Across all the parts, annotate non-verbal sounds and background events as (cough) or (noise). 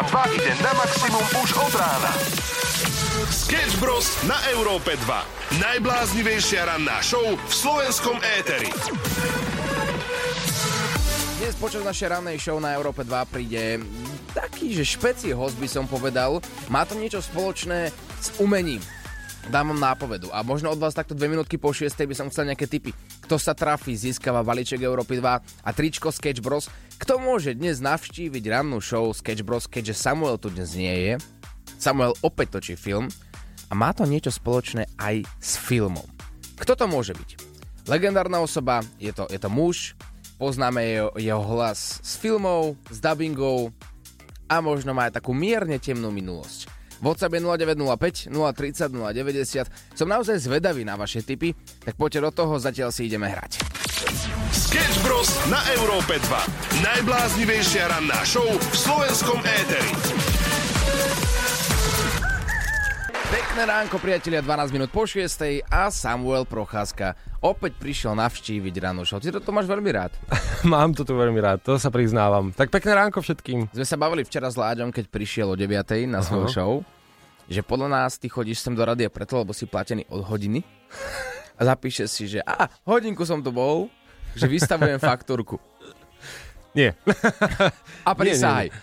a 2 ide na maximum už od rána. Sketch Bros. na Európe 2. Najbláznivejšia ranná show v slovenskom éteri. Dnes počas našej rannej show na Európe 2 príde taký, že špecie host by som povedal. Má to niečo spoločné s umením. Dám vám nápovedu a možno od vás takto dve minútky po 6 by som chcel nejaké tipy. Kto sa trafí, získava balíček Európy 2 a tričko Sketch Bros. Kto môže dnes navštíviť rannú show Sketch Bros, keďže Samuel tu dnes nie je. Samuel opäť točí film a má to niečo spoločné aj s filmom. Kto to môže byť? Legendárna osoba, je to, je to muž, poznáme jeho, jeho hlas z filmov, z dubbingov a možno má aj takú mierne temnú minulosť. WhatsApp je 0905 030 090. Som naozaj zvedavý na vaše tipy, tak poďte do toho, zatiaľ si ideme hrať. Sketch Bros. na Európe 2. Najbláznivejšia ranná show v slovenskom éteri. Pekné ránko, priatelia, 12 minút po 6 a Samuel Procházka opäť prišiel navštíviť show. Ty to, to máš veľmi rád. (laughs) Mám to tu veľmi rád, to sa priznávam. Tak pekné ránko všetkým. Sme sa bavili včera s Láďom, keď prišiel o 9 na svoju Aha. show, že podľa nás ty chodíš sem do radia preto, lebo si platený od hodiny a zapíše si, že a hodinku som tu bol, že vystavujem (laughs) faktúrku. Nie. A prisahaj.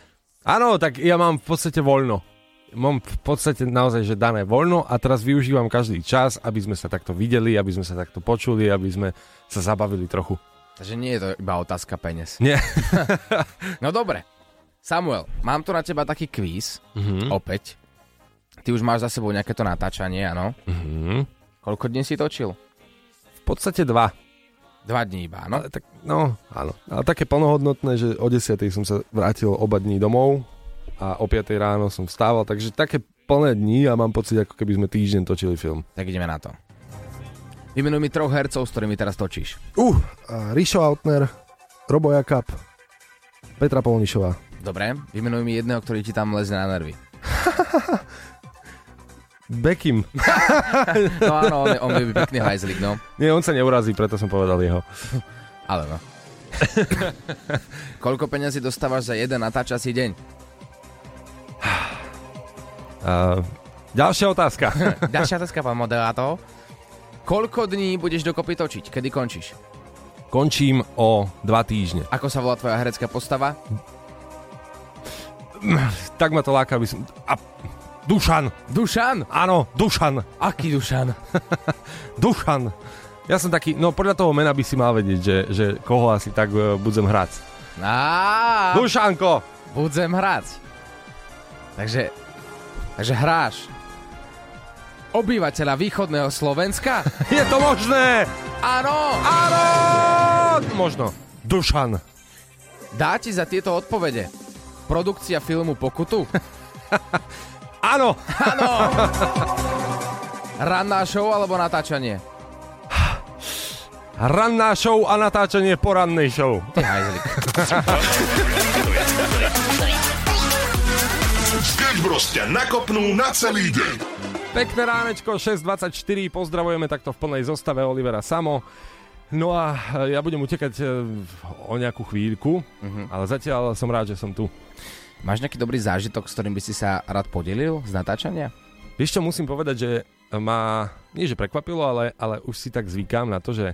Áno, tak ja mám v podstate voľno. Mám v podstate naozaj, že dané voľno a teraz využívam každý čas, aby sme sa takto videli, aby sme sa takto počuli, aby sme sa zabavili trochu. Takže nie je to iba otázka peniaz. Nie. (laughs) No dobre. Samuel, mám tu na teba taký kvíz, Mhm. opäť. Ty už máš za sebou nejaké to natáčanie, áno? Mhm. Koľko dní si točil? V podstate dva. Dva dní iba, áno? Ale tak, no, áno. Ale také plnohodnotné, že o 10. som sa vrátil oba dní domov a o 5. ráno som vstával, takže také plné dní a mám pocit, ako keby sme týždeň točili film. Tak ideme na to. Vymenuj mi troch hercov, s ktorými teraz točíš. Uh, Rišo Altner, Robo Jakab, Petra Polnišová. Dobre, vymenuj mi jedného, ktorý ti tam leze na nervy. (laughs) Bekim. No áno, on je, on je pekný hajzlik, no. Nie, on sa neurazí, preto som povedal jeho. Ale no. (laughs) Koľko peňazí dostávaš za jeden natáčací deň? A, ďalšia otázka. (laughs) Ďalšia otázka, pán moderátor. Koľko dní budeš dokopy točiť? Kedy končíš? Končím o dva týždne. Ako sa volá tvoja herecká postava? Tak ma to láka, aby som... A, Dušan. Dušan! Áno, Dušan. Aký Dušan? (laughs) Dušan. Ja som taký, no podľa toho mena by si mal vedieť, že, že koho asi tak uh, budem hrať. Á, Dušanko! budem hrať. Takže, takže hráš obyvateľa východného Slovenska? (laughs) Je to možné! Áno! Áno! Možno. Dušan. Dá ti za tieto odpovede produkcia filmu pokutu? (laughs) Áno! Áno! (laughs) Ranná show alebo natáčanie? Ranná show a natáčanie porannej show. Ty hajzlik. Sketch Bros. ťa nakopnú na celý deň. Pekné ránečko, 6.24, pozdravujeme takto v plnej zostave Olivera Samo. No a e, ja budem utekať e, o nejakú chvíľku, Mhm. ale zatiaľ som rád, že som tu. Máš nejaký dobrý zážitok, s ktorým by si sa rád podelil z natáčania? Vieš čo, musím povedať, že ma, nie že prekvapilo, ale, ale už si tak zvykám na to, že,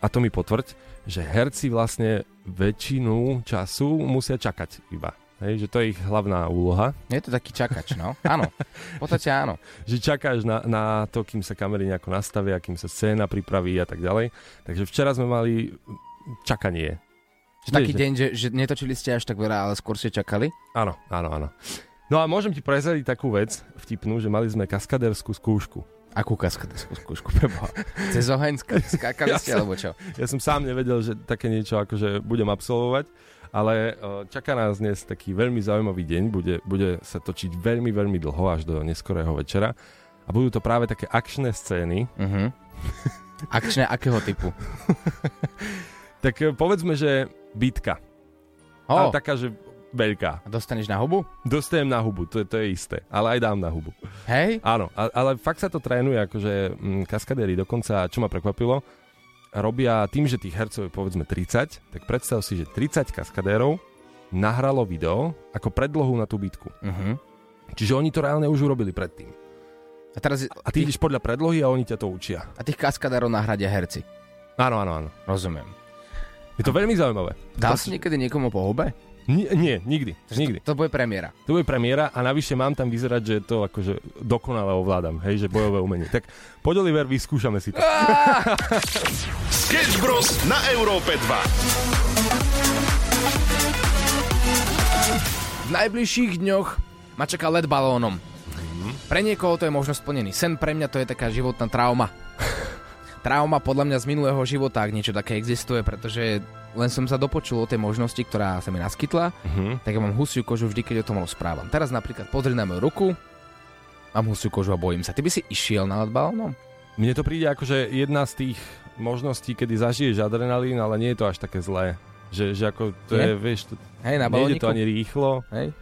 a to mi potvrď, že herci vlastne väčšinu času musia čakať iba. Hej, že to je ich hlavná úloha, Je to taký čakač, no? Áno, v podstate áno. (laughs) že čakáš na, na to, kým sa kamery nejako nastavia, kým sa scéna pripraví a tak ďalej. Takže včera sme mali čakanie. Že taký deň, že, že netočili ste až tak veľa, ale skôr ste čakali? Áno, áno, áno. No a môžem ti prezradiť takú vec vtipnú, že mali sme kaskaderskú skúšku. Akú kaskaderskú skúšku preboha? Cez oheň sk- skákali (laughs) Ja ste, alebo čo? Ja som sám nevedel, že také niečo akože budem absolvovať, ale e, čaká nás dnes taký veľmi zaujímavý deň, bude, bude sa točiť veľmi, veľmi dlho, až do neskorého večera a budú to práve také akčné scény. Uh-huh. (laughs) Akčné akého typu? Tak e, povedzme, že bitka. Oh, A taká, že veľká. a dostaneš na hubu? Dostajem na hubu, to je, to je isté, ale aj dám na hubu. Hej? Áno, a, ale fakt sa to trénuje, akože mm, kaskadéri dokonca, čo ma prekvapilo, robia tým, že tých hercov je povedzme 30, tak predstav si, že 30 kaskadérov nahralo video ako predlohu na tú bitku. Uh-huh. Čiže oni to reálne už urobili predtým. A, teraz, A ty ideš podľa predlohy a oni ťa to učia. a tých kaskadárov nahradia herci. Áno, áno, áno. Rozumiem. Je to veľmi zaujímavé. To- si niekedy niekomu po hube? Nie, nie nikdy. nikdy. To bude premiéra. To bude premiéra a navyše mám tam vyzerať, že to akože dokonale ovládam, hej, že bojové umenie. Tak poď Oliver, vyskúšame si to. Sketch Bros. na Európe 2. V najbližších dňoch ma čaká LED balónom. Pre niekoho to je možno splnený sen, pre mňa to je taká životná trauma. Trauma podľa mňa z minulého života, ak niečo také existuje, pretože len som sa dopočul o tej možnosti, ktorá sa mi naskytla, Mhm. tak ja mám husiu kožu vždy, keď o tom rozprávam. Teraz napríklad pozri na moju ruku, mám husiu kožu a bojím sa. Ty by si išiel na balónom? Mne to príde ako, že jedna z tých možností, kedy zažiješ adrenalín, ale nie je to až také zlé. Že, že ako to Nie? je, vieš, to, Hej, na nejde to ani rýchlo, Hej?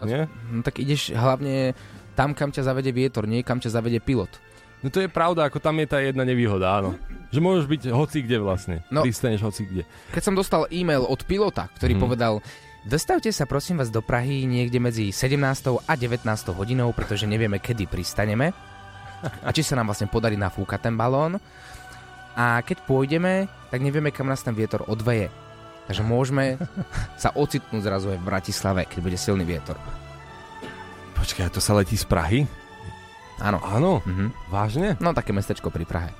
nie? No tak ideš hlavne tam, kam ťa zavede vietor, nie kam ťa zavede pilot. No to je pravda, ako tam je tá jedna nevýhoda, áno. Že môžeš byť hoci kde vlastne. No. Pristaneš hoci kde. Keď som dostal e-mail od pilota, ktorý Mhm. povedal Dostavte sa prosím vás do Prahy niekde medzi 17. a 19. hodinou, pretože nevieme, kedy pristaneme a či sa nám vlastne podarí nafúkať ten balón. A keď pôjdeme, tak nevieme, kam nás ten vietor odveje. Takže môžeme (laughs) sa ocitnúť zrazu aj v Bratislave, keď bude silný vietor. Počkaj, to sa letí z Prahy? Áno. Áno, Mhm. vážne? No také mestečko pri Prahe.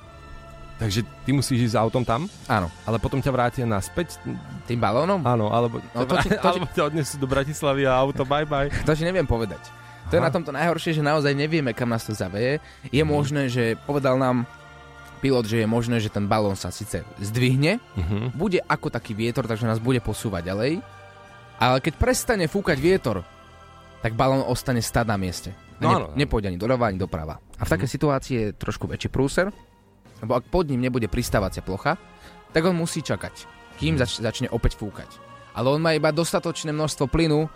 Takže ty musíš ísť s autom tam, Áno. ale potom ťa vrátia naspäť? Tým balónom? Áno, alebo, No to ti- to (laughs) alebo ťa odnesú do Bratislavy a auto bye bye. (laughs) To si neviem povedať. To je Aha. na tomto najhoršie, že naozaj nevieme, kam nás to zaveje. Je možné, že povedal nám pilot, že je možné, že ten balón sa síce zdvihne, Uh-huh. bude ako taký vietor, takže nás bude posúvať ďalej, ale keď prestane fúkať vietor, tak balón ostane stať na mieste. No ne, áno, áno. nepôjde ani doľava, ani doprava. A v takej situácii je trošku väčší prúser, lebo ak pod ním nebude pristávacia plocha, tak on musí čakať, kým zač- začne opäť fúkať. Ale on má iba dostatočné množstvo plynu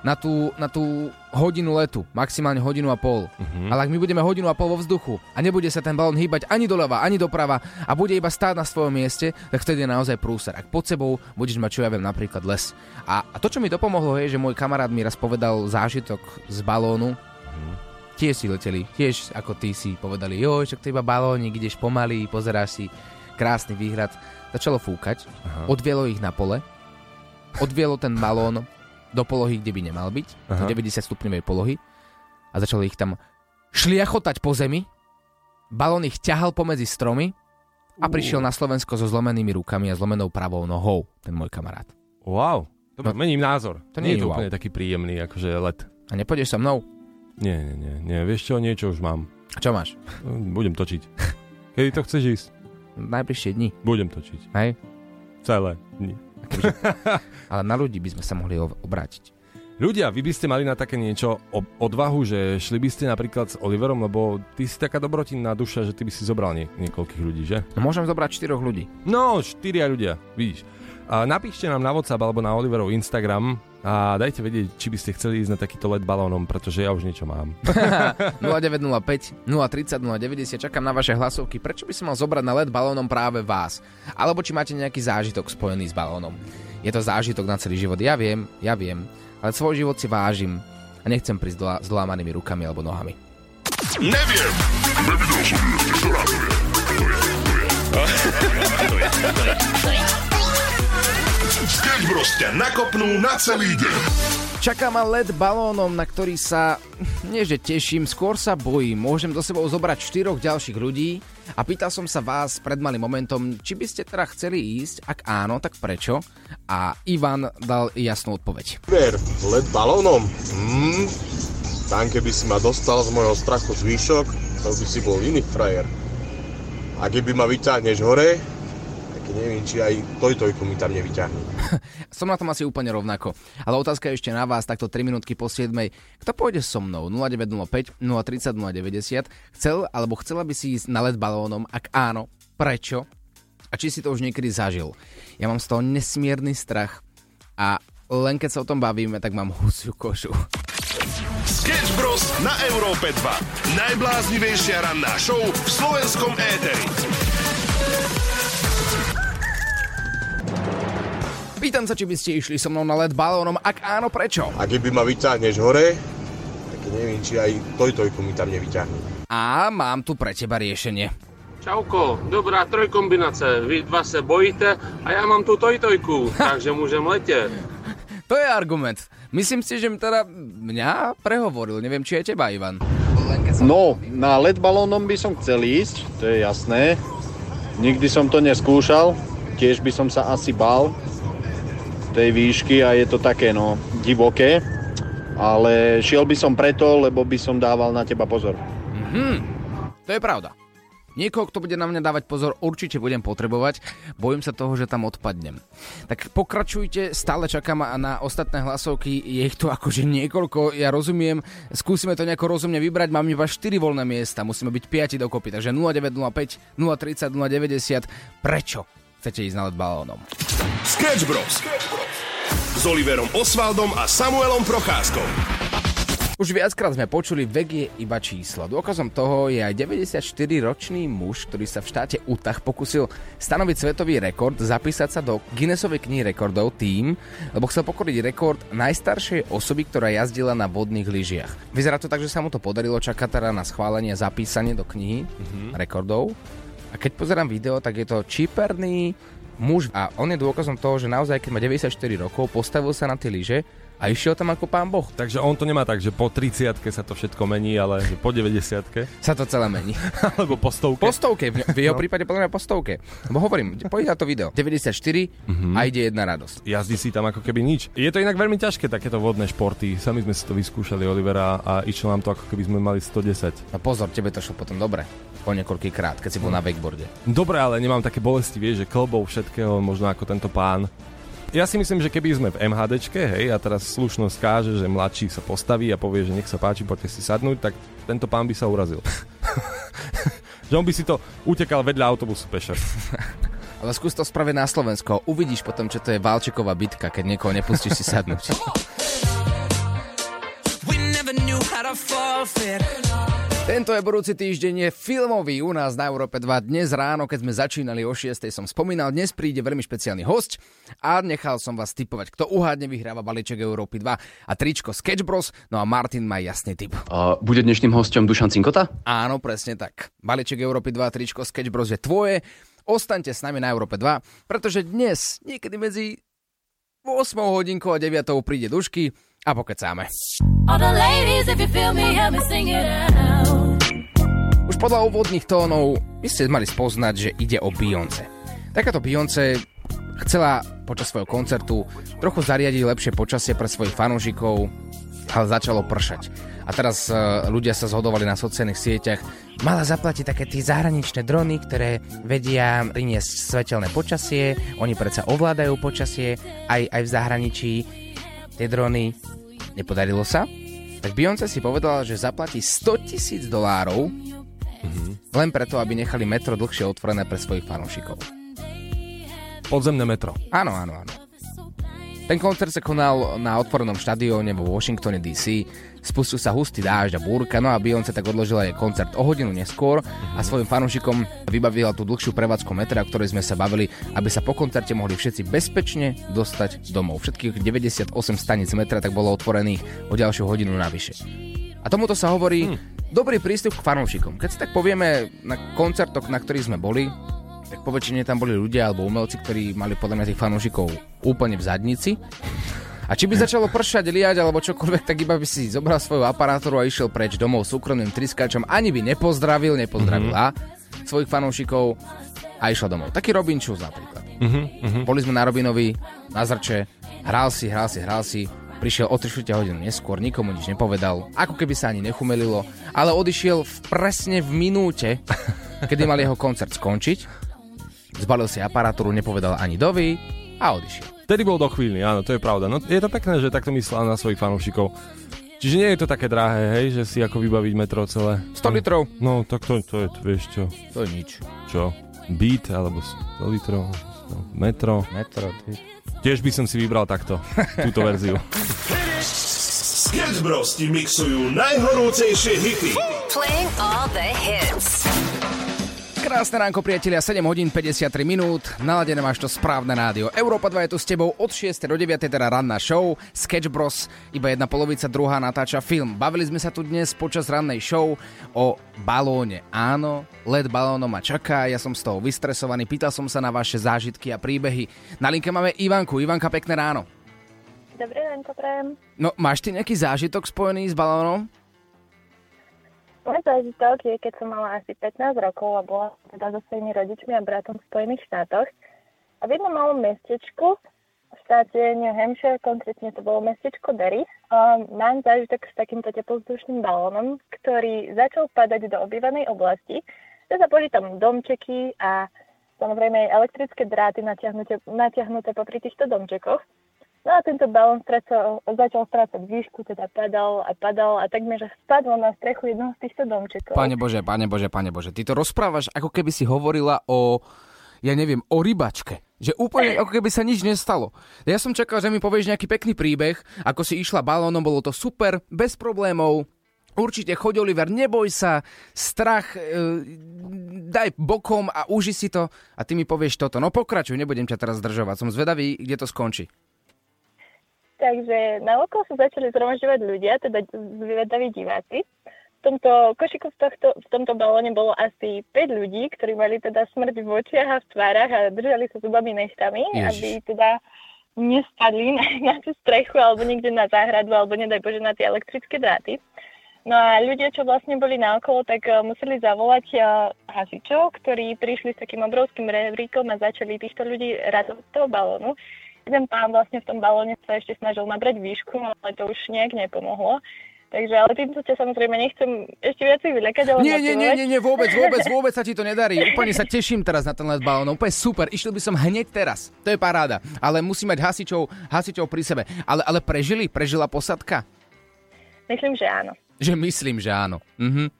na tú, na tú hodinu letu, maximálne hodinu a pol. Uh-huh. Ale ak my budeme hodinu a pol vo vzduchu a nebude sa ten balón hýbať ani doľava, ani doprava a bude iba stáť na svojom mieste, tak vtedy je naozaj prúser. Ak pod sebou budeš mať, čo ja viem, napríklad les. A, a to, čo mi dopomohlo, je, že môj kamarát mi raz povedal zážitok z balónu. Tiež si leteli, tiež ako ty si povedali, jo, však to iba balónik, ideš pomaly, pozeráš si, krásny výhľad. Začalo fúkať, Aha. odvielo ich na pole, odvielo ten balón do polohy, kde by nemal byť, do Aha. 90 stupňovej polohy a začalo ich tam šliachotať po zemi. Balón ich ťahal pomedzi stromy a prišiel na Slovensko so zlomenými rukami a zlomenou pravou nohou, ten môj kamarát. Wow. Dobre, No. mením názor. To nie nie je to je úplne taký príjemný, akože let. A nepôjdeš so mnou? Nie, nie, nie, nie. Vieš čo, niečo už mám. Čo máš? Budem točiť. (laughs) Kedy to chceš ísť? Najbližšie dni, Budem točiť. hej? Celé dni. (laughs) Ale na ľudí by sme sa mohli obrátiť. Ľudia, vy by ste mali na také niečo odvahu, že šli by ste napríklad s Oliverom, lebo ty si taká dobrotinná duša, že ty by si zobral nie, niekoľkých ľudí, že? No, môžem zobrať štyroch ľudí. No, štyria ľudia, vidíš. A napíšte nám na WhatsApp alebo na Oliverov Instagram a dajte vedieť, či by ste chceli ísť na takýto let balónom, pretože ja už niečo mám. 0905 030 090 čakám na vaše hlasovky. Prečo by som mal zobrať na let balónom práve vás? Alebo či máte nejaký zážitok spojený s balónom? Je to zážitok na celý život, ja viem, ja viem, ale svoj život si vážim a nechcem prísť dola- s dolámanými rukami alebo nohami. Neviem. Nevidel som ju to je? To je. To je. To je. Sketch Bros ťa nakopnú na celý deň. Čaká ma let balónom, na ktorý sa, (laughs) nie že teším, skôr sa bojím. Môžem do sebou zobrať štyroch ďalších ľudí a pýtal som sa vás pred malým momentom, či by ste teda chceli ísť, ak áno, tak prečo? A Ivan dal jasnú odpoveď. Ver, let balónom? Hmm, tam keby si ma dostal z môjho strachu zvýšok, to by si bol iný frajer. A keby ma vyťahneš hore, neviem, či aj tojtojku mi tam nevyťahne. (laughs) Som na tom asi úplne rovnako. Ale otázka je ešte na vás, takto 3 minútky po 7. Kto pôjde so mnou? 0905 030 090. Chcel alebo chcela by si ísť na let balónom? Ak áno, prečo? A či si to už niekedy zažil? Ja mám z toho nesmierny strach a len keď sa o tom bavíme, tak mám husiu kožu. Sketch Bros. na Európe 2. Najbláznivejšia ranná show v slovenskom éteri. Pýtam sa, či by ste išli so mnou na let balónom, ak áno, prečo? A keby ma vyťahneš hore, tak neviem, či aj tojtojku mi tam nevyťahne. A mám tu pre teba riešenie. Čauko, dobrá trojkombinace. Vy dva se bojíte a já mám tu tojtojku, (laughs) takže můžem letět. To je argument. Myslím si, že teda mňa prehovoril. Neviem, či je teba, Ivan. No, na let balónom by som chcel ísť, to je jasné. Nikdy som to neskúšal, tiež by som sa asi bál tej výšky a je to také no divoké. Ale šiel by som preto, lebo by som dával na teba pozor. To je pravda. Niekoho, kto bude na mňa dávať pozor, určite budem potrebovať. Bojím sa toho, že tam odpadnem. Tak pokračujte, stále čakám na ostatné hlasovky. Je ich tu akože niekoľko, ja rozumiem. Skúsime to nejako rozumne vybrať. Mám iba 4 voľné miesta, musíme byť 5 dokopy. Takže 0905, 030, 090. Prečo chcete ísť na let balónom? Sketch Bros. S Oliverom Osvaldom a Samuelom Procházkou. Už viackrát sme počuli, vek je iba číslo. Dôkazom toho je aj 94-ročný muž, ktorý sa v štáte Utah pokusil stanoviť svetový rekord, zapísať sa do Guinnessovej knihy rekordov tým, lebo chcel pokoriť rekord najstaršej osoby, ktorá jazdila na vodných lyžiach. Vyzerá to tak, že sa mu to podarilo, čaká teda na schválenie a zapísanie do knihy mm-hmm. rekordov. A keď pozerám video, tak je to čiperný muž a on je dôkazom toho, že naozaj, keď má 94 rokov, postavil sa na tie lyže a išiel tam ako pán Boh. Takže on to nemá tak, že po 30 sa to všetko mení, ale že po 90 (laughs) Sa to celé mení. (laughs) alebo po stovke. Po stovke, v, v jeho no. prípade podľa mňa po stovke. Lebo hovorím, poď na to video. 94 mm-hmm. a ide jedna radosť. Jazdí si tam ako keby nič. Je to inak veľmi ťažké, takéto vodné športy. Sami sme si to vyskúšali, Olivera, a išlo nám to ako keby sme mali 110. No pozor, tebe to šlo potom dobre. Po niekoľký krát, keď si bol na wakeboarde. Dobre, ale nemám také bolesti, vieš, že klbov všetkého, možno ako tento pán. Ja si myslím, že keby sme v MHDčke, hej, a teraz slušnosť káže, že mladší sa postaví a povie, že nech sa páči, poďte si sadnúť, tak tento pán by sa urazil. (laughs) že on by si to utekal vedľa autobusu pešo. (laughs) Ale skús to spraviť na Slovensko. Uvidíš potom, čo to je Valčeková bitka, keď niekoho nepustíš si sadnúť. (laughs) Tento je budúci týždeň je filmový u nás na Európe 2. Dnes ráno, keď sme začínali o 6. som spomínal, dnes príde veľmi špeciálny host a nechal som vás typovať, kto uhádne vyhráva balíček Európy 2 a tričko Sketch Bros. No a Martin má jasný typ. A bude dnešným hostom Dušan Cinkota? Áno, presne tak. Balíček Európy 2 a tričko Sketch Bros. je tvoje. Ostaňte s nami na Európe 2, pretože dnes, niekedy medzi 8 hodinkou a 9 príde Dušky a pokecáme. Už podľa úvodných tónov by ste mali spoznať, že ide o Beyoncé. Takáto Beyoncé chcela počas svojho koncertu trochu zariadiť lepšie počasie pre svojich fanúšikov, ale začalo pršať. A teraz uh, ľudia sa zhodovali na sociálnych sieťach. Mala zaplatiť také tie zahraničné drony, ktoré vedia priniesť svetelné počasie. Oni predsa ovládajú počasie aj, aj v zahraničí. Tie drony nepodarilo sa. Tak Beyoncé si povedala, že zaplatí 100 tisíc dolárov mm-hmm. len preto, aby nechali metro dlhšie otvorené pre svojich fanúšikov. Podzemné metro. Áno, áno, áno. Ten koncert sa konal na otvorenom štadióne vo Washingtone DC. Spustil sa hustý dážď a búrka, no a Beyoncé tak odložila jej koncert o hodinu neskôr a svojim fanúšikom vybavila tú dlhšiu prevádzku metra, o ktorej sme sa bavili, aby sa po koncerte mohli všetci bezpečne dostať domov. Všetkých 98 staníc metra tak bolo otvorených o ďalšiu hodinu navyše. A tomuto sa hovorí hmm. dobrý prístup k fanúšikom. Keď si tak povieme na koncertoch, na ktorých sme boli, tak po väčšine tam boli ľudia alebo umelci, ktorí mali podľa mňa tých fanúšikov úplne v zadnici. A či by začalo pršať, liať alebo čokoľvek, tak iba by si zobral svoju aparáturu a išiel preč domov súkromným triskáčom. Ani by nepozdravil, nepozdravila mm-hmm. svojich fanúšikov a išiel domov. Taký Robin Schulz napríklad. Mm-hmm. Boli sme na Robinovi, na Zrče, hral si, hral si, hral si, prišiel o 3 hodinu neskôr, nikomu nič nepovedal, ako keby sa ani nechumelilo, ale odišiel v, presne v minúte, (laughs) kedy mal jeho koncert skončiť zbalil si aparatúru, nepovedal ani dovi a odišiel. Vtedy bol do chvíli, áno, to je pravda. No je to pekné, že takto myslel na svojich fanúšikov. Čiže nie je to také drahé, hej, že si ako vybaviť metro celé. 100 litrov? No, tak to, to je, vieš čo. To je nič. Čo? Beat alebo 100 litrov? Metro? Metro, ty. Tiež by som si vybral takto, túto verziu. (laughs) Sketch Bros ti mixujú najhorúcejšie hity. Playing all the hits. Krásne ránko, priatelia, 7 hodín 53 minút, naladené máš to správne rádio. Európa 2 je tu s tebou od 6 do 9, teda ranná show, Sketch Bros, iba jedna polovica, druhá natáča film. Bavili sme sa tu dnes počas rannej show o balóne. Áno, let balónom ma čaká, ja som z toho vystresovaný, pýtal som sa na vaše zážitky a príbehy. Na linke máme Ivanku. Ivanka, pekné ráno. Dobré ránko, prajem. No, máš ty nejaký zážitok spojený s balónom? Môj zážitok je, keď som mala asi 15 rokov a bola teda so svojimi rodičmi a bratom v Spojených štátoch. A v jednom malom mestečku v štáte New Hampshire, konkrétne to bolo mestečko Derry, um, mám zážitok s takýmto teplozdušným balónom, ktorý začal padať do obývanej oblasti. Teda boli tam domčeky a samozrejme aj elektrické dráty natiahnuté, natiahnuté popri týchto domčekoch. No a tento balón strácal, začal strácať výšku, teda padal a padal a takmer spadol na strechu jednoho z týchto domčekov. Pane Bože, pane Bože, pane Bože, ty to rozprávaš, ako keby si hovorila o, ja neviem, o rybačke. Že úplne ako keby sa nič nestalo. Ja som čakal, že mi povieš nejaký pekný príbeh, ako si išla balónom, bolo to super, bez problémov, Určite choď Oliver, neboj sa, strach, e, daj bokom a uži si to a ty mi povieš toto. No pokračuj, nebudem ťa teraz zdržovať, som zvedavý, kde to skončí. Takže na okolo sa začali zhromažďovať ľudia, teda zvedaví diváci. V tomto košiku v, tohto, v tomto balóne bolo asi 5 ľudí, ktorí mali teda smrť v očiach a v tvárach a držali sa zubami nechtami, Ježiš. aby teda nespadli na, na tú strechu alebo niekde na záhradu alebo nedaj Bože na tie elektrické dráty. No a ľudia, čo vlastne boli naokolo, tak eh, museli zavolať eh, hasičov, ktorí prišli s takým obrovským revríkom a začali týchto ľudí radovať z toho balónu. Jeden pán vlastne v tom balóne sa ešte snažil nabrať výšku, ale to už nejak nepomohlo. Takže, ale týmto ťa samozrejme nechcem ešte viac vylekať, ale Nie, nie, nie, nie, nie, vôbec, vôbec, vôbec sa ti to nedarí. Úplne sa teším teraz na ten let balónov. Úplne super, išiel by som hneď teraz. To je paráda. Ale musí mať hasičov, hasičov pri sebe. Ale, ale prežili? Prežila posadka? Myslím, že áno. Že myslím, že áno. Mhm.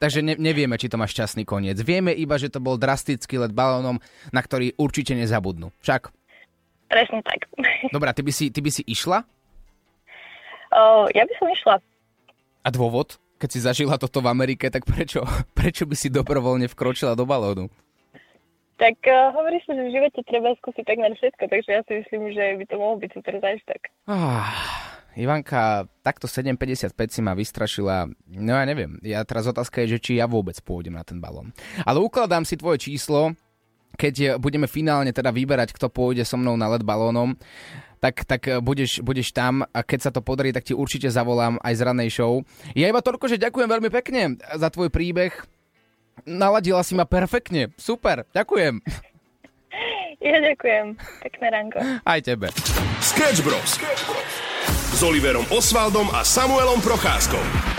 Takže ne, nevieme, či to má šťastný koniec. Vieme iba, že to bol drastický let balónom, na ktorý určite nezabudnú. Však? Presne tak. (laughs) Dobrá, ty by si, ty by si išla? O, ja by som išla. A dôvod? Keď si zažila toto v Amerike, tak prečo, (laughs) prečo by si dobrovoľne vkročila do balónu? Tak uh, hovorí sa, že v živote treba skúsiť takmer všetko, takže ja si myslím, že by to mohol byť super zážitok. Ah, Ivanka, takto 7.55 si ma vystrašila. No ja neviem, ja teraz otázka je, že či ja vôbec pôjdem na ten balón. Ale ukladám si tvoje číslo, keď budeme finálne teda vyberať, kto pôjde so mnou na let balónom, tak, tak budeš, budeš tam a keď sa to podarí, tak ti určite zavolám aj z ranej show. Ja iba toľko, že ďakujem veľmi pekne za tvoj príbeh. Naladila si ma perfektne. Super, ďakujem. (laughs) Ja ďakujem. Pekné ránko. Aj tebe. Sketch Bros. S Oliverom Osvaldom a Samuelom Procházkou.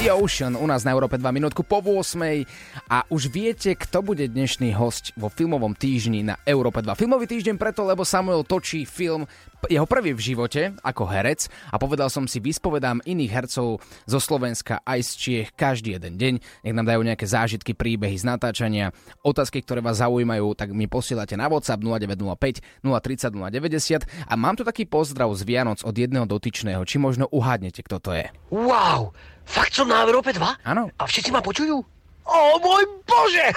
The Ocean u nás na Európe 2 minútku po 8 a už viete, kto bude dnešný host vo filmovom týždni na Európe 2. Filmový týždeň preto, lebo Samuel točí film jeho prvý v živote ako herec a povedal som si, vyspovedám iných hercov zo Slovenska aj z Čiech každý jeden deň. Nech nám dajú nejaké zážitky, príbehy z natáčania, otázky, ktoré vás zaujímajú, tak mi posielate na WhatsApp 0905 030 090 a mám tu taký pozdrav z Vianoc od jedného dotyčného, či možno uhádnete, kto to je. Wow, fakt som na Európe 2? Áno. A všetci ma počujú? O môj bože! (laughs)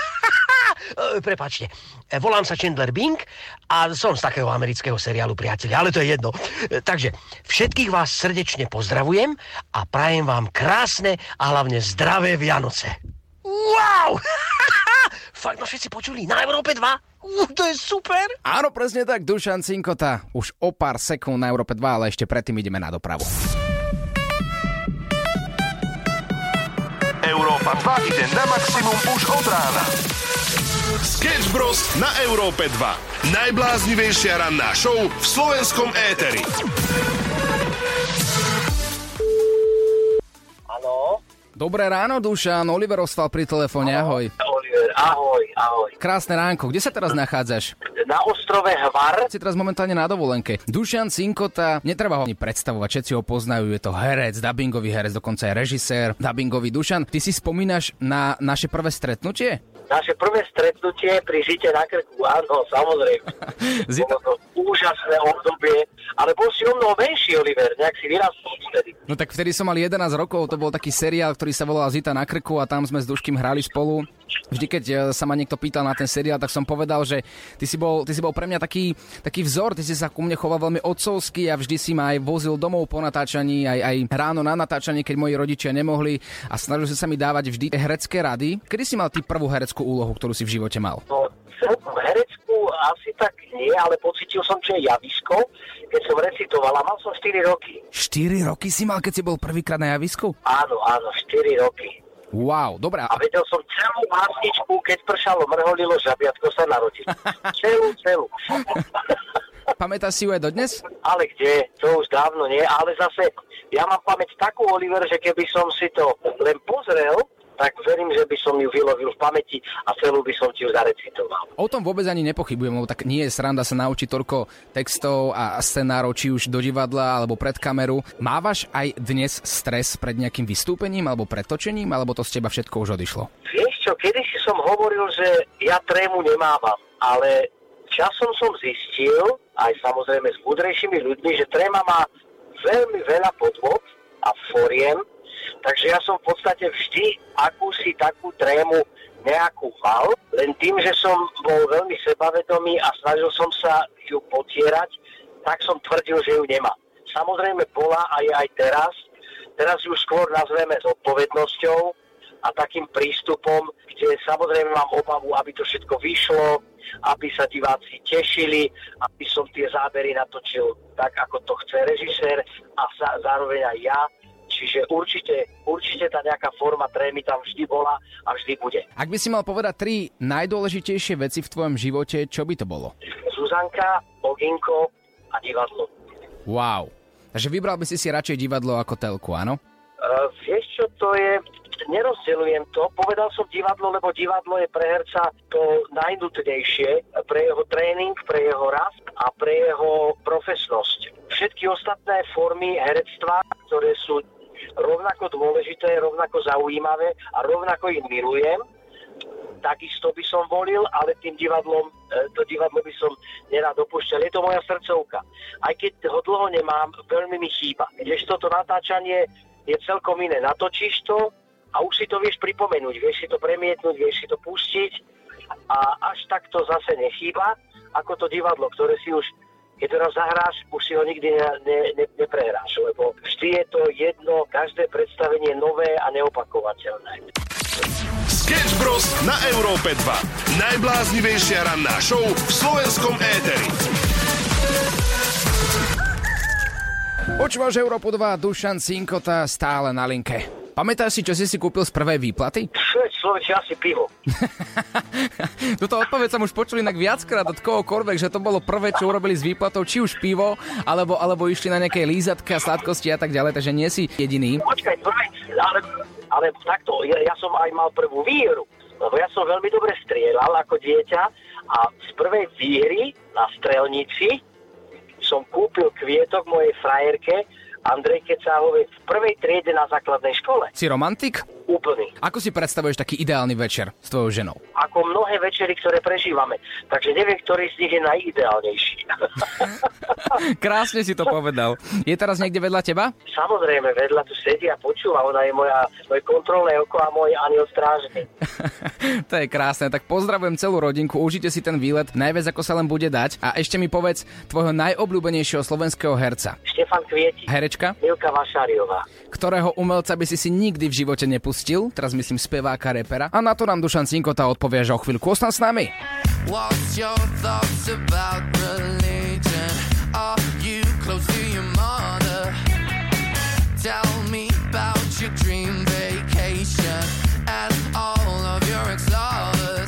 E, Prepačte, E, volám sa Chandler Bing a som z takého amerického seriálu Priatelia, ale to je jedno. E, Takže všetkých vás srdečne pozdravujem a prajem vám krásne a hlavne zdravé Vianoce. Wow! (laughs) Fakt ma všetci počuli na Európe 2? Uh, to je super! Áno, presne tak, Dušan Cinkota. Už o pár sekúnd na Európe 2, ale ešte predtým ideme na dopravu. Európa 2 ide na maximum už od rána. Sketch Bros. na Európe 2. Najbláznivejšia ranná show v slovenskom éteri. Áno, Dobré ráno, Dušan. Oliver ostal pri telefóne, ahoj. Oliver, ahoj, ahoj. Krásne ránko. Kde sa teraz nachádzaš? Na ostrove Hvar, Si teraz momentálne na dovolenke. Dušan Cinkota, netreba ho ani predstavovať, všetci ho poznajú, je to herec, dubbingový herec, dokonca aj režisér, dubbingový Dušan. Ty si spomínaš na naše prvé stretnutie? naše prvé stretnutie pri žite na krku, áno, samozrejme. (laughs) Zita- Bolo to úžasné obdobie, ale bol si o mnoho menší, Oliver, nejak si vyrastol vtedy. No tak vtedy som mal 11 rokov, to bol taký seriál, ktorý sa volal Zita na krku a tam sme s Duškým hrali spolu. Vždy, keď e, sa ma niekto pýtal na ten seriál, tak som povedal, že ty si bol, ty si bol pre mňa taký, taký vzor, ty si sa ku mne choval veľmi otcovsky a vždy si ma aj vozil domov po natáčaní, aj, aj ráno na natáčanie, keď moji rodičia nemohli a snažil si sa mi dávať vždy herecké rady. Kedy si mal ty prvú hereckú úlohu, ktorú si v živote mal? No, celkom hereckú asi tak nie, ale pocitil som, čo je javisko, keď som recitoval a mal som 4 roky. 4 roky si mal, keď si bol prvýkrát na javisku? Áno, áno, 4 roky. Wow, dobrá. A vedel som celú básničku, keď pršalo, mrholilo, žabiatko sa narodil. (laughs) celú, celú. Pamätáš si ju aj dodnes? Ale kde? To už dávno nie, ale zase ja mám pamäť takú, Oliver, že keby som si to len pozrel, tak verím, že by som ju vylovil v pamäti a celú by som ti ju zarecitoval. O tom vôbec ani nepochybujem, lebo tak nie je sranda sa naučiť toľko textov a scenárov, či už do divadla alebo pred kameru. Mávaš aj dnes stres pred nejakým vystúpením alebo pred točením, alebo to z teba všetko už odišlo? Vieš čo, kedy si som hovoril, že ja trému nemávam, ale časom som zistil, aj samozrejme s múdrejšími ľuďmi, že tréma má veľmi veľa podvod a foriem, Takže ja som v podstate vždy akúsi takú trému nejakú mal, len tým, že som bol veľmi sebavedomý a snažil som sa ju potierať, tak som tvrdil, že ju nemá. Samozrejme bola aj aj teraz, teraz ju skôr nazveme s a takým prístupom, kde samozrejme mám obavu, aby to všetko vyšlo, aby sa diváci tešili, aby som tie zábery natočil tak, ako to chce režisér a zároveň aj ja Čiže určite, určite tá nejaká forma trémy tam vždy bola a vždy bude. Ak by si mal povedať tri najdôležitejšie veci v tvojom živote, čo by to bolo? Zuzanka, Oginko a divadlo. Wow. Takže vybral by si si radšej divadlo ako telku, áno? Uh, vieš čo, to je, nerozdeľujem to. Povedal som divadlo, lebo divadlo je pre herca to najnutnejšie pre jeho tréning, pre jeho rast a pre jeho profesnosť. Všetky ostatné formy herectva, ktoré sú rovnako dôležité, rovnako zaujímavé a rovnako ich milujem. Takisto by som volil, ale tým divadlom, e, to divadlo by som nerád opúšťal. Je to moja srdcovka. Aj keď ho dlho nemám, veľmi mi chýba. Kdežto toto natáčanie je celkom iné. Natočíš to a už si to vieš pripomenúť, vieš si to premietnúť, vieš si to pustiť a až tak to zase nechýba, ako to divadlo, ktoré si už keď to raz zahráš, už si ho nikdy ne, ne, ne, neprehráš, lebo vždy je to jedno, každé predstavenie nové a neopakovateľné. Sketch Bros. na Európe 2. Najbláznivejšia ranná show v slovenskom éteri. Počúvaš Európu 2, Dušan Cinkota stále na linke. Pamätáš si, čo si si kúpil z prvej výplaty? Človeče, asi pivo. (laughs) Tuto odpoveď som už počul inak viackrát od kohokoľvek, že to bolo prvé, čo urobili s výplatou, či už pivo, alebo, alebo išli na nejaké lízatka, sladkosti a tak ďalej, takže nie si jediný. Počkaj, prvé, ale, ale takto, ja, ja som aj mal prvú výhru, lebo ja som veľmi dobre strieľal ako dieťa a z prvej výhry na strelnici som kúpil kvietok mojej frajerke, Andrej Kecáhovej v prvej triede na základnej škole. Si romantik? Úplný. Ako si predstavuješ taký ideálny večer s tvojou ženou? Ako mnohé večery, ktoré prežívame. Takže neviem, ktorý z nich je najideálnejší. (laughs) Krásne si to povedal. Je teraz niekde vedľa teba? Samozrejme, vedľa tu sedí a počúva. Ona je moja, moje kontrolné oko a môj aniel strážny. (laughs) to je krásne. Tak pozdravujem celú rodinku, užite si ten výlet, najviac ako sa len bude dať. A ešte mi povedz tvojho najobľúbenejšieho slovenského herca. Štefan Kvieti. Herečka? Milka Vašáriová. Ktorého umelca by si si nikdy v živote nepustil, teraz myslím speváka, repera. A na to nám Dušan Cinkota odpovie, že o chvíľku ostan s nami. What's your thoughts about religion? Are you close to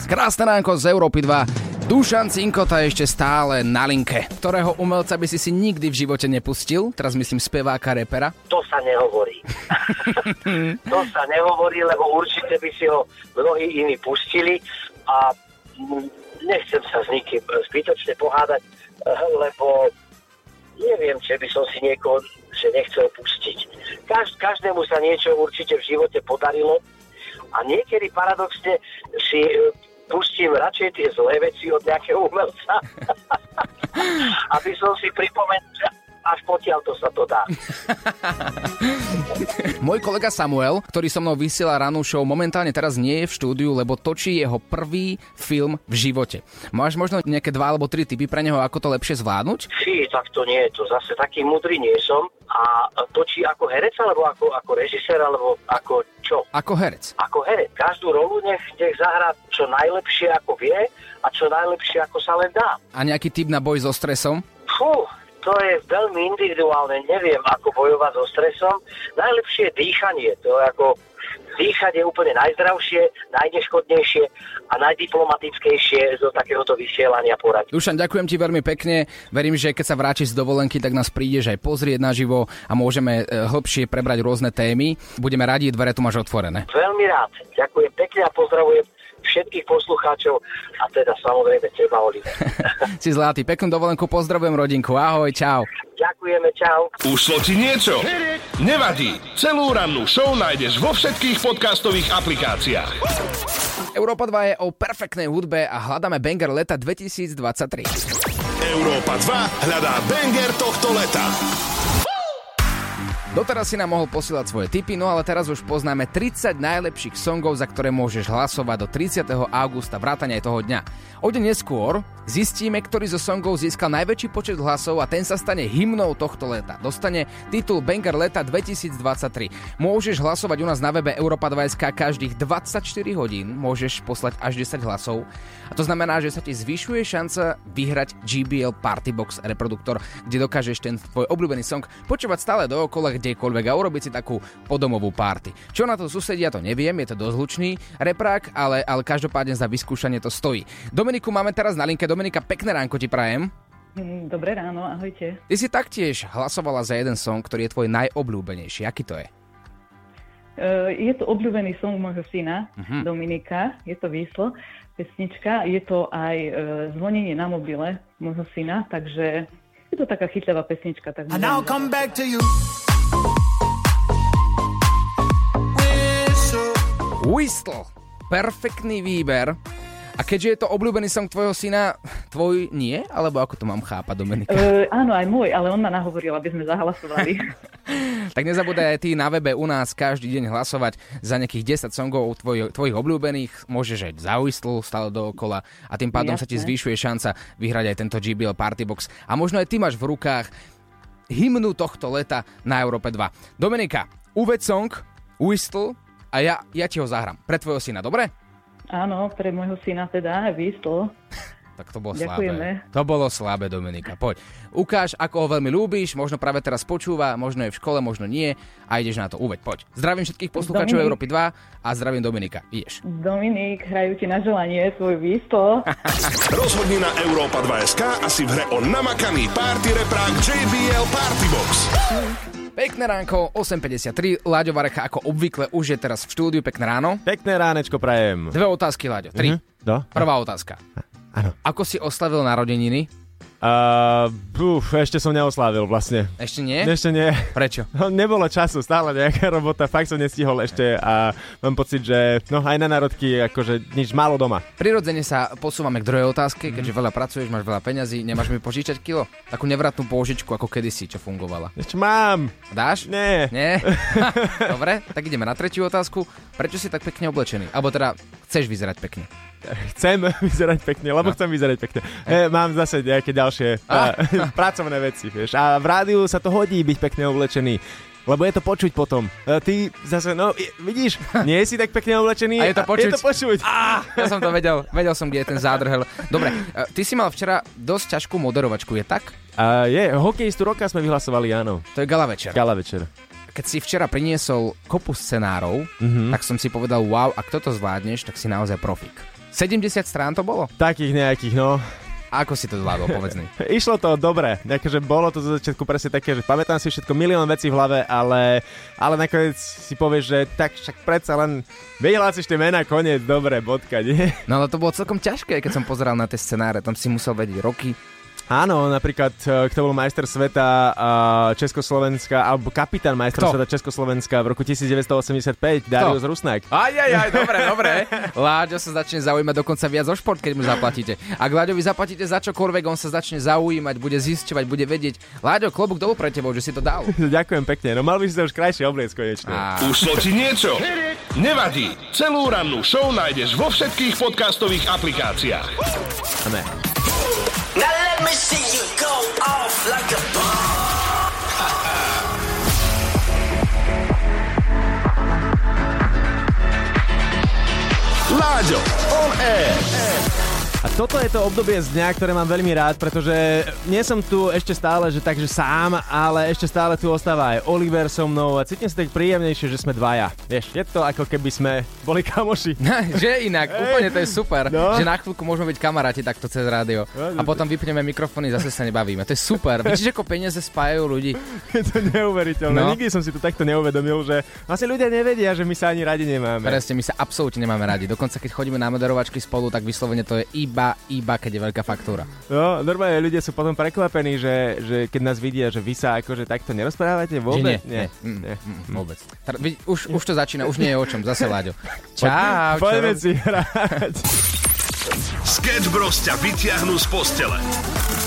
Krásne ránko z Európy 2. Dušan Cinkota ešte stále na linke. Ktorého umelca by si si nikdy v živote nepustil? Teraz myslím speváka, repera. To sa nehovorí. (laughs) to sa nehovorí, lebo určite by si ho mnohí iní pustili a nechcem sa s nikým zbytočne pohádať, lebo neviem, či by som si niekoho že nechcel pustiť. Každ, každému sa niečo určite v živote podarilo a niekedy paradoxne si pustím radšej tie zlé veci od nejakého umelca, (laughs) aby som si pripomenul, až potiaľ to sa to dá. (laughs) Môj kolega Samuel, ktorý so mnou vysiela ranú show, momentálne teraz nie je v štúdiu, lebo točí jeho prvý film v živote. Máš možno nejaké dva alebo tri typy pre neho, ako to lepšie zvládnuť? Fí, tak to nie je to. Zase taký mudrý nie som. A točí ako herec, alebo ako, ako režisér, alebo ako čo? Ako herec. Ako herec. Každú rolu nech, nech zahrá čo najlepšie, ako vie a čo najlepšie, ako sa len dá. A nejaký typ na boj so stresom? Fú, to je veľmi individuálne, neviem ako bojovať so stresom. Najlepšie je dýchanie, to je ako dýchať je úplne najzdravšie, najneškodnejšie a najdiplomatickejšie do takéhoto vysielania poradí. Dušan, ďakujem ti veľmi pekne. Verím, že keď sa vrátiš z dovolenky, tak nás prídeš aj pozrieť naživo a môžeme e, hlbšie prebrať rôzne témy. Budeme radi, dvere tu máš otvorené. Veľmi rád. Ďakujem pekne a pozdravujem všetkých poslucháčov a teda samozrejme teba, Oliver. (laughs) si zlatý, peknú dovolenku, pozdravujem rodinku, ahoj, čau. Ďakujeme, čau. Ušlo ti niečo? Nevadí, celú rannú show nájdeš vo všetkých podcastových aplikáciách. Európa 2 je o perfektnej hudbe a hľadáme banger leta 2023. Európa 2 hľadá banger tohto leta. Doteraz si nám mohol posielať svoje tipy, no ale teraz už poznáme 30 najlepších songov, za ktoré môžeš hlasovať do 30. augusta, vrátane aj toho dňa. O deň neskôr zistíme, ktorý zo songov získal najväčší počet hlasov a ten sa stane hymnou tohto leta. Dostane titul Banger leta 2023. Môžeš hlasovať u nás na webe Europa 2 každých 24 hodín, môžeš poslať až 10 hlasov. A to znamená, že sa ti zvyšuje šanca vyhrať GBL Party Box reproduktor, kde dokážeš ten tvoj obľúbený song počúvať stále dookola, kdekoľvek a urobiť si takú podomovú party. Čo na to susedia, to neviem, je to dosť hlučný reprák, ale, ale každopádne za vyskúšanie to stojí. Dominiku máme teraz na linke. Dominika, pekné ránko ti prajem. Mm, Dobré ráno, ahojte. Ty si taktiež hlasovala za jeden song, ktorý je tvoj najobľúbenejší. Aký to je? Uh, je to obľúbený song môjho syna, Mhm. Dominika, je to výslo, pesnička, je to aj uh, zvonenie na mobile môjho syna, takže je to taká chytľavá pesnička. Tak And now come back to you. Whistle. Perfektný výber. A keďže je to obľúbený song tvojho syna, tvoj nie? Alebo ako to mám chápať, Dominika? Uh, áno, aj môj, ale on ma nahovoril, aby sme zahlasovali. (laughs) Tak nezabúdaj aj ty na webe u nás každý deň hlasovať za nejakých 10 songov tvoj, tvojich obľúbených. Môžeš aj za Whistle stále dookola a tým pádom sa ti Jasné. zvyšuje šanca vyhrať aj tento GBL Party Box. A možno aj ty máš v rukách hymnu tohto leta na Európe 2. Dominika, uved song, Whistle a ja, ja ti ho zahrám. Pre tvojho syna, dobre? áno, pre môjho syna teda, výslo. Tak to bolo Ďakujeme. slabé. To bolo slabé, Dominika. Poď. Ukáž, ako ho veľmi ľúbiš, možno práve teraz počúva, možno je v škole, možno nie a ideš na to. Uveď, poď. Zdravím všetkých poslucháčov Dominik. Európy 2 a zdravím Dominika. Ideš. Dominik, hrajú ti na želanie svoj výslo. (laughs) Rozhodni na Európa 2 SK a si v hre o namakaný party reprák JBL Party Box. Pekné ránko, 8.53, Láďo Varecha ako obvykle už je teraz v štúdiu, pekné ráno. Pekné ránečko prajem. Dve otázky, Láďo, tri. Mhm. No? Prvá otázka. Áno. Ako si oslavil narodeniny? Uh, buf, ešte som neoslávil vlastne. Ešte nie? Ešte nie. Prečo? (laughs) No, nebolo času, stále nejaká robota, fakt som nestihol ešte a mám pocit, že no aj na národky akože nič málo doma. Prirodzene sa posúvame k druhej otázke, keďže veľa pracuješ, máš veľa peňazí, nemáš mi požičať kilo? Takú nevratnú pôžičku ako kedysi, čo fungovala. Ešte mám. Dáš? Nie. Nie? (laughs) Dobre, tak ideme na tretiu otázku. Prečo si tak pekne oblečený? Alebo teda chceš vyzerať pekne? Chcem (laughs) vyzerať pekne, lebo No. chcem vyzerať pekne. E, mám zase nejaké ďalšie Ah. a, (laughs) pracovné veci, vieš. A v rádiu sa to hodí byť pekne oblečený. Lebo je to počuť potom. E, ty zase, no, vidíš, (laughs) nie si tak pekne oblečený. A je to počuť. Je to počuť. Á, ja som to vedel, vedel som, kde je ten zádrhel. Dobre, ty si mal včera dosť ťažkú moderovačku, je tak? A je, hokejistu roka sme vyhlasovali, áno. To je gala večer. Gala večer. Keď si včera priniesol kopu scenárov, Mhm. tak som si povedal, wow, ak toto zvládneš, tak si naozaj profík. 70 strán to bolo? Takých nejakých, no. Ako si to zvládol, povedz mi. (laughs) Išlo to dobre, akože bolo to zo začiatku presne také, že pamätám si všetko, milión vecí v hlave, ale, ale nakoniec si povieš, že tak však predsa len vyhlásiš tie mená, koniec, dobre, bodka, nie? No ale to bolo celkom ťažké, keď som pozeral na tie scenáre, tam si musel vedieť roky, Áno, napríklad e, kto bol majster sveta uh, Československa, alebo kapitán majster Kto? sveta Československa v roku 1985, Darius Rusnak. Aj, aj, aj, dobre, dobre. (laughs) Láďo sa začne zaujímať dokonca viac o šport, keď mu zaplatíte. Ak Láďovi zaplatíte za čokoľvek, on sa začne zaujímať, bude zisťovať, bude vedieť. Láďo, klobúk dolu pre tebou, že si to dal. (laughs) Ďakujem pekne, no mal by si sa už krajšie obliecť konečne. Ušlo ti niečo? Nevadí. Celú rannú show nájdeš vo všetkých podcastových aplikáciách. Ne. Now let me see you go off like a Láďo, (laughs) on air. A toto je to obdobie z dňa, ktoré mám veľmi rád, pretože nie som tu ešte stále, že takže sám, ale ešte stále tu ostáva aj Oliver so mnou a cítim sa tak príjemnejšie, že sme dvaja. Vieš, je to ako keby sme boli kamoši. (laughs) že inak, úplne to je super, No. že na chvíľku môžeme byť kamaráti takto cez rádio. A potom vypneme mikrofóny, zase sa nebavíme. To je super. Vidíš, ako peniaze spájajú ľudí. (laughs) Je to neuveriteľné. No. Nikdy som si to takto neuvedomil, že vlastne ľudia nevedia, že my sa ani radi nemáme. Presne, my sa absolútne nemáme radi. Dokonca keď chodíme na moderovačky spolu, tak vyslovene to je iba, iba keď je veľká faktúra. No, normálne ľudia sú potom prekvapení, že, že keď nás vidia, že vy sa akože takto nerozprávate Že vôbec. nie, nie, mm, mm, vôbec. Tar- vidí- už, už to začína, už nie je o čom, zase Láďo. (laughs) Čau, Poďme si hrať. (laughs) Sketch Bros ťa vyťahnú z postele.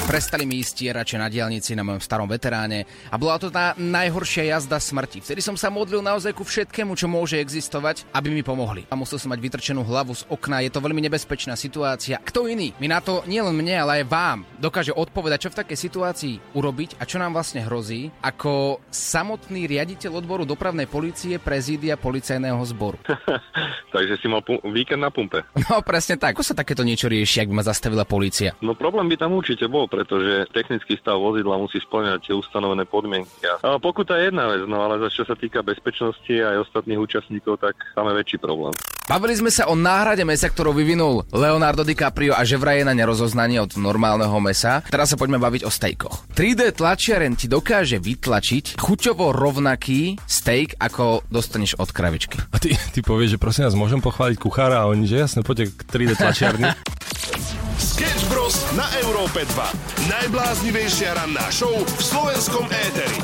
Prestali mi ísť stierače na diálnici na mojom starom veteráne a bola to tá najhoršia jazda smrti. Vtedy som sa modlil naozaj ku všetkému, čo môže existovať, aby mi pomohli. A musel som mať vytrčenú hlavu z okna, je to veľmi nebezpečná situácia. Kto iný mi na to nielen mne, ale aj vám dokáže odpovedať, čo v takej situácii urobiť a čo nám vlastne hrozí, ako samotný riaditeľ odboru dopravnej policie prezídia policajného zboru. (laughs) Takže si mal pu- víkend na pumpe. No presne tak. Ako sa takéto niečo rieši, ak by ma zastavila polícia? No problém by tam určite bol, pretože technický stav vozidla musí splňať tie ustanovené podmienky. A pokuta je jedna vec, no ale za čo sa týka bezpečnosti aj ostatných účastníkov, tak máme väčší problém. Bavili sme sa o náhrade mesa, ktorú vyvinul Leonardo DiCaprio a že vraj je na nerozoznanie od normálneho mesa. Teraz sa poďme baviť o stejkoch. 3D tlačiaren ti dokáže vytlačiť chuťovo rovnaký steak, ako dostaneš od kravičky. A ty, ty povieš, že prosím vás, môžem pochváliť kuchára a oni, že jasne, poďte k 3D tlačiarni. (laughs) Sketch Bros. na Európe 2. Najbláznivejšia ranná show v slovenskom éteri.